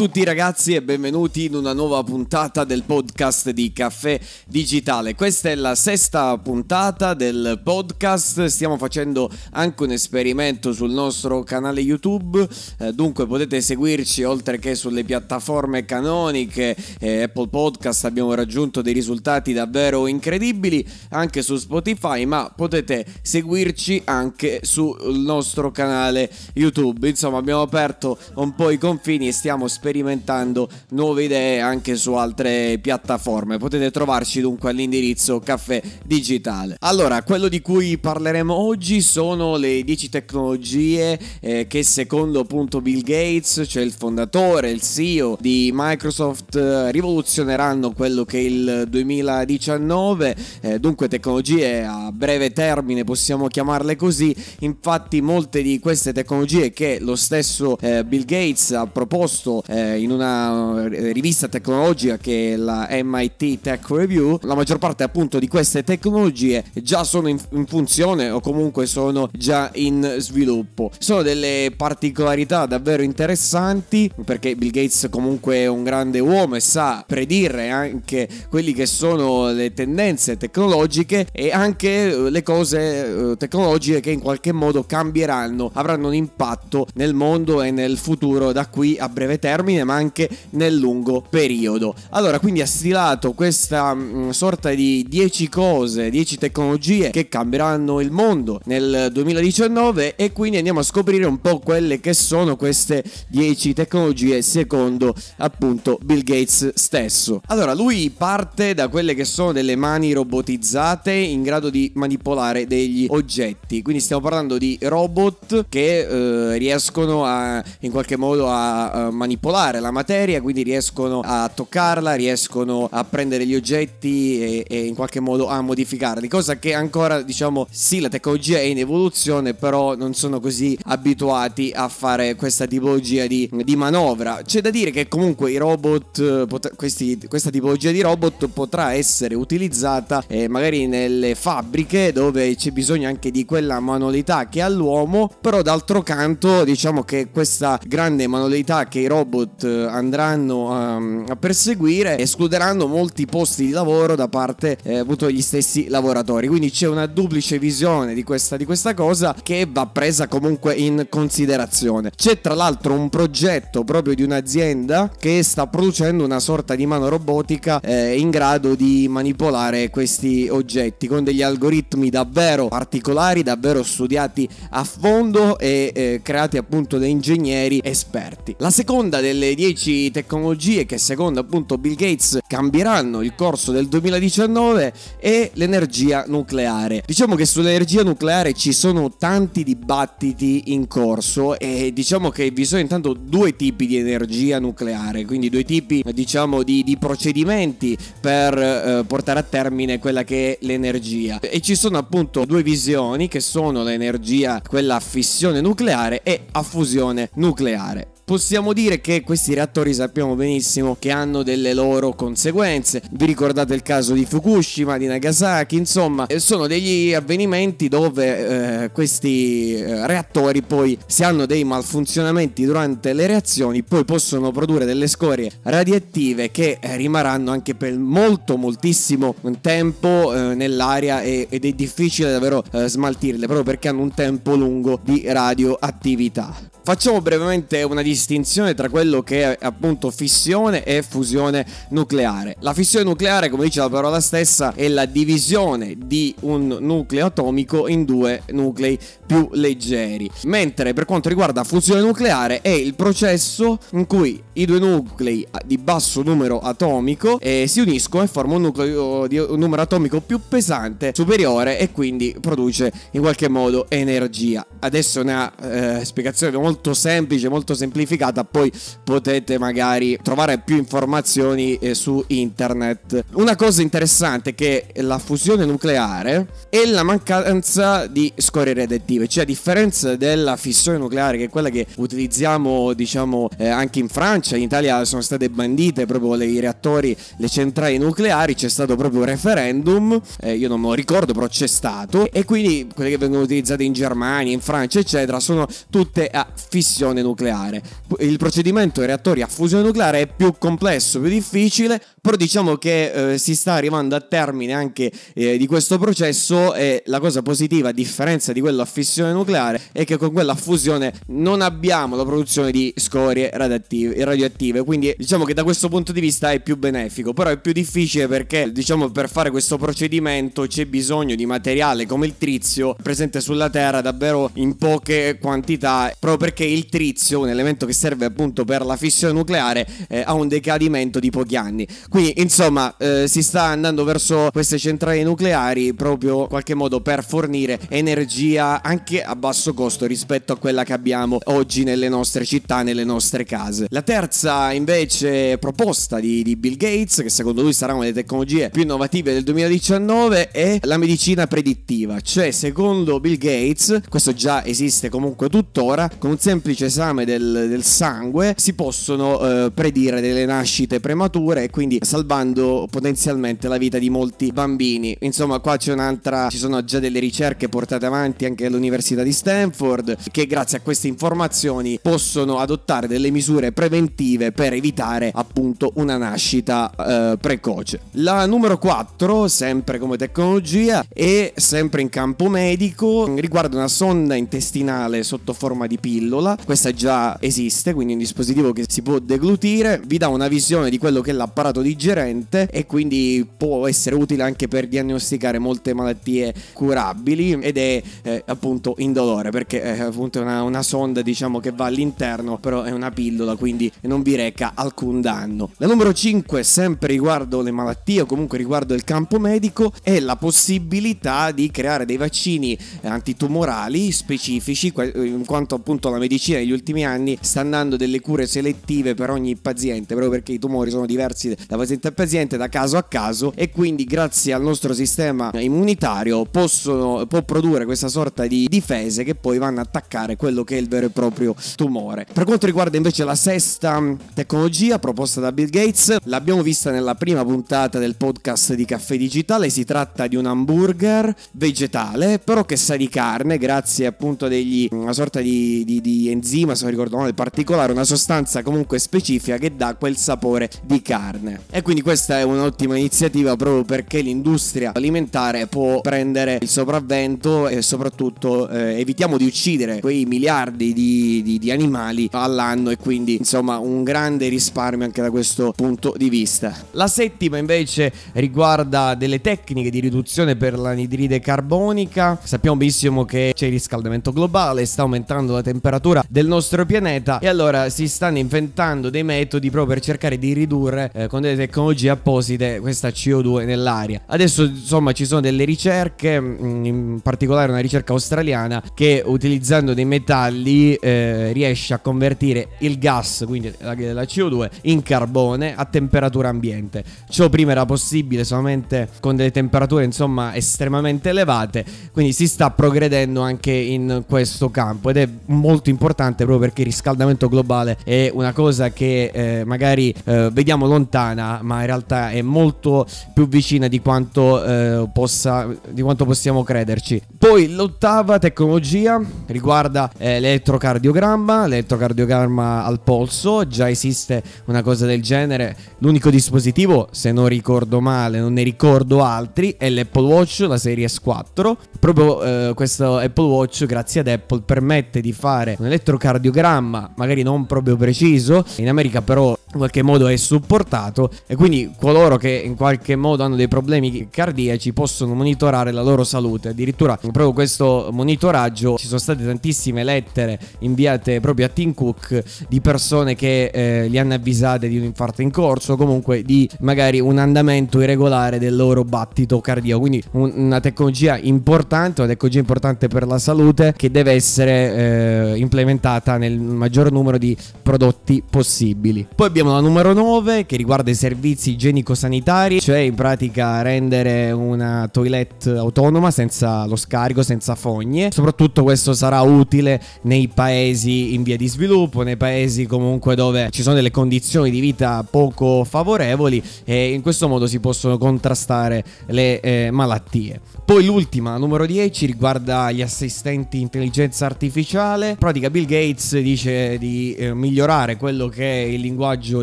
tutti ragazzi e benvenuti in una nuova puntata del podcast di Caffè Digitale. Questa è la sesta puntata del podcast, stiamo facendo anche un esperimento sul nostro canale YouTube, eh, dunque potete seguirci oltre che sulle piattaforme canoniche eh, Apple Podcast, abbiamo raggiunto dei risultati davvero incredibili anche su Spotify, ma potete seguirci anche sul nostro canale YouTube. Insomma abbiamo aperto un po' i confini e stiamo stiamo sperimentando nuove idee anche su altre piattaforme. Potete trovarci dunque all'indirizzo Caffè Digitale. Allora, quello di cui parleremo oggi sono le 10 tecnologie eh, che secondo appunto Bill Gates, cioè il fondatore, il CEO di Microsoft, eh, rivoluzioneranno quello che è il 2019. Eh, dunque tecnologie a breve termine, possiamo chiamarle così. Infatti molte di queste tecnologie che lo stesso eh, Bill Gates ha proposto proposto eh, in una eh, rivista tecnologica che è la MIT Tech Review, la maggior parte appunto di queste tecnologie già sono in, in funzione o comunque sono già in sviluppo. Sono delle particolarità davvero interessanti perché Bill Gates comunque è un grande uomo e sa predire anche quelli che sono le tendenze tecnologiche e anche le cose eh, tecnologiche che in qualche modo cambieranno, avranno un impatto nel mondo e nel futuro da qui a breve breve termine ma anche nel lungo periodo. Allora, quindi ha stilato questa mh, mm, sorta di 10 cose, 10 tecnologie che cambieranno il mondo nel 2019 e quindi andiamo a scoprire un po' quelle che sono queste 10 tecnologie secondo appunto Bill Gates stesso. Allora, lui parte da quelle che sono delle mani robotizzate in grado di manipolare degli oggetti. Quindi stiamo parlando di robot che eh, riescono a in qualche modo a, a manipolare la materia, quindi riescono a toccarla, riescono a prendere gli oggetti e, e in qualche modo a modificarli, cosa che ancora diciamo sì la tecnologia è in evoluzione, però non sono così abituati a fare questa tipologia di, di manovra. C'è da dire che comunque i robot, pot- questi, questa tipologia di robot potrà essere utilizzata eh, magari nelle fabbriche dove c'è bisogno anche di quella manualità che ha l'uomo, però d'altro canto diciamo che questa grande manualità che i robot eh, andranno a, a, perseguire escluderanno molti posti di lavoro da parte eh, appunto degli stessi lavoratori. Quindi c'è una duplice visione di questa, di questa cosa che va presa comunque in considerazione. C'è tra l'altro un progetto proprio di un'azienda che sta producendo una sorta di mano robotica eh, in grado di manipolare questi oggetti con degli algoritmi davvero particolari, davvero studiati a fondo e eh, creati appunto da ingegneri esperti. La seconda seconda delle 10 tecnologie che secondo appunto Bill Gates cambieranno il corso del 2019 è l'energia nucleare. Diciamo che sull'energia nucleare ci sono tanti dibattiti in corso e diciamo che vi sono intanto due tipi di energia nucleare, quindi due tipi diciamo di, di procedimenti per eh, portare a termine quella che è l'energia. E ci sono appunto due visioni che sono l'energia, quella a fissione nucleare e a fusione nucleare. Possiamo dire che questi reattori sappiamo benissimo che hanno delle loro conseguenze. Vi ricordate il caso di Fukushima, di Nagasaki, insomma, eh, sono degli avvenimenti dove eh, questi eh, reattori poi se hanno dei malfunzionamenti durante le reazioni poi possono produrre delle scorie radioattive che eh, rimarranno anche per molto moltissimo tempo eh, nell'aria e, ed è difficile davvero eh, smaltirle proprio perché hanno un tempo lungo di radioattività. Facciamo brevemente una distinzione tra quello che è appunto fissione e fusione nucleare. La fissione nucleare, come dice la parola stessa, è la divisione di un nucleo atomico in due nuclei più leggeri. Mentre per quanto riguarda fusione nucleare è il processo in cui i due nuclei di basso numero atomico eh, si uniscono e formano un nucleo di un numero atomico più pesante, superiore e quindi produce in qualche modo energia. Adesso una eh, spiegazione molto molto semplice, molto semplificata, poi potete magari trovare più informazioni eh, su internet. Una cosa interessante è che la fusione nucleare è la mancanza di scorie radioattive, cioè a differenza della fissione nucleare che è quella che utilizziamo diciamo eh, anche in Francia, in Italia sono state bandite proprio i reattori, le centrali nucleari, c'è stato proprio un referendum, eh, io non me lo ricordo però c'è stato e quindi quelle che vengono utilizzate in Germania, in Francia eccetera sono tutte a fissione nucleare. Il procedimento dei reattori a fusione nucleare è più complesso, più difficile, però diciamo che eh, si sta arrivando a termine anche eh, di questo processo e la cosa positiva, a differenza di quello a fissione nucleare, è che con quella fusione non abbiamo la produzione di scorie radioattive, quindi diciamo che da questo punto di vista è più benefico, però è più difficile perché diciamo per fare questo procedimento c'è bisogno di materiale come il trizio presente sulla Terra davvero in poche quantità, proprio perché il trizio, un elemento che serve appunto per la fissione nucleare, eh, ha un decadimento di pochi anni. Quindi, insomma, eh, si sta andando verso queste centrali nucleari proprio in qualche modo per fornire energia anche a basso costo rispetto a quella che abbiamo oggi nelle nostre città, nelle nostre case. La terza, invece, proposta di, di Bill Gates, che secondo lui sarà una delle tecnologie più innovative del 2019, è la medicina predittiva. Cioè, secondo Bill Gates, questo già esiste comunque tuttora, con un semplice esame del, del sangue si possono eh, predire delle nascite premature e quindi salvando potenzialmente la vita di molti bambini. Insomma, qua c'è un'altra, ci sono già delle ricerche portate avanti anche all'Università di Stanford che grazie a queste informazioni possono adottare delle misure preventive per evitare appunto una nascita eh, precoce. La numero 4, sempre come tecnologia e sempre in campo medico, riguarda una sonda intestinale sotto forma di pillola. Questa già esiste, quindi un dispositivo che si può deglutire, vi dà una visione di quello che è l'apparato digerente e quindi può essere utile anche per diagnosticare molte malattie curabili ed è eh, appunto indolore perché eh, appunto è una, una, sonda diciamo che va all'interno però è una pillola quindi non vi reca alcun danno. La numero 5 sempre riguardo le malattie o comunque riguardo il campo medico è la possibilità di creare dei vaccini antitumorali specifici in quanto appunto la medicina negli ultimi anni sta andando delle cure selettive per ogni paziente proprio perché i tumori sono diversi da paziente a da caso a caso e quindi grazie al nostro sistema immunitario possono, può produrre questa sorta di difese che poi vanno a attaccare quello che è il vero e proprio tumore. Per quanto riguarda invece la sesta tecnologia proposta da Bill Gates, l'abbiamo vista nella prima puntata del podcast di Caffè Digitale, si tratta di un hamburger vegetale però che sa di carne grazie appunto a una sorta di, di, di enzima, se non ricordo male particolare, una sostanza comunque specifica che dà quel sapore di carne. E quindi questa è un'ottima iniziativa proprio perché l'industria alimentare può prendere il sopravvento e soprattutto eh, evitiamo di uccidere quei miliardi di, di, di animali all'anno e quindi insomma un grande risparmio anche da questo punto di vista. La settima invece riguarda delle tecniche di riduzione per l'anidride carbonica. Sappiamo benissimo che c'è il riscaldamento globale, sta aumentando la temperatura del nostro pianeta e allora si stanno inventando dei metodi proprio per cercare di ridurre eh, con delle tecnologie apposite questa CO2 nell'aria. Adesso insomma ci sono delle ricerche, mm, in particolare una ricerca australiana che utilizzando dei metalli eh, riesce a convertire il gas, quindi la, la CO2, in carbone a temperatura ambiente. Ciò prima era possibile solamente con delle temperature insomma estremamente elevate, quindi si sta progredendo anche in questo campo ed è molto importante proprio perché il riscaldamento globale è una cosa che eh, magari eh, vediamo lontana, ma in realtà è molto più vicina di quanto, eh, possa, di quanto possiamo crederci. Poi l'ottava tecnologia riguarda eh, l'elettrocardiogramma, l'elettrocardiogramma al polso, già esiste una cosa del genere, l'unico dispositivo, se non ricordo male, non ne ricordo altri, è l'Apple Watch, la Series 4. Proprio eh, questo Apple Watch, grazie ad Apple, permette di fare un elettrocardiogramma, magari non proprio preciso, in America però in qualche modo è supportato e quindi coloro che in qualche modo hanno dei problemi cardiaci possono monitorare la loro salute. Addirittura proprio questo monitoraggio ci sono state tantissime lettere inviate proprio a Tim Cook di persone che eh, li hanno avvisate di un infarto in corso comunque di magari un andamento irregolare del loro battito cardiaco. Quindi un, una tecnologia importante, una tecnologia importante per la salute che deve essere eh, implementata nel maggior numero di prodotti possibili. Poi abbiamo la numero 9 che riguarda servizi igienico-sanitari, cioè in pratica rendere una toilet autonoma senza lo scarico, senza fogne. Soprattutto questo sarà utile nei paesi in via di sviluppo, nei paesi comunque dove ci sono delle condizioni di vita poco favorevoli e in questo modo si possono contrastare le eh, malattie. Poi l'ultima, numero 10, riguarda gli assistenti intelligenza artificiale. In pratica Bill Gates dice di eh, migliorare quello che è il linguaggio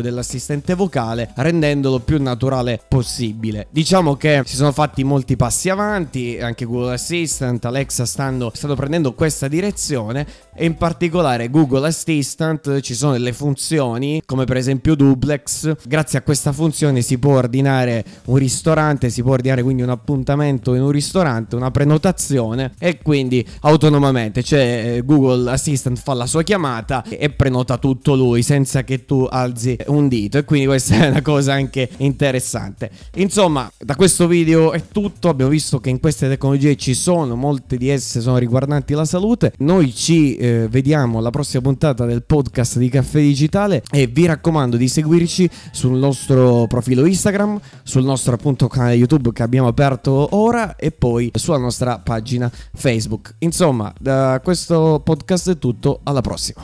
dell'assistente vocale rendendolo più naturale possibile. Diciamo che si sono fatti molti passi avanti, anche Google Assistant, Alexa stanno, stanno prendendo questa direzione e in particolare Google Assistant ci sono delle funzioni come per esempio duplex. Grazie a questa funzione si può ordinare un ristorante, si può ordinare quindi un appuntamento in un ristorante, una prenotazione e quindi autonomamente, cioè eh, Google Assistant fa la sua chiamata e prenota tutto lui senza che tu alzi un dito e quindi questa è una cosa anche interessante. Insomma, da questo video è tutto, abbiamo visto che in queste tecnologie ci sono, molte di esse sono riguardanti la salute. Noi ci eh, vediamo alla prossima puntata del podcast di Caffè Digitale e vi raccomando di seguirci sul nostro profilo Instagram, sul nostro appunto canale YouTube che abbiamo aperto ora e poi sulla nostra pagina Facebook. Insomma, da questo podcast è tutto, alla prossima.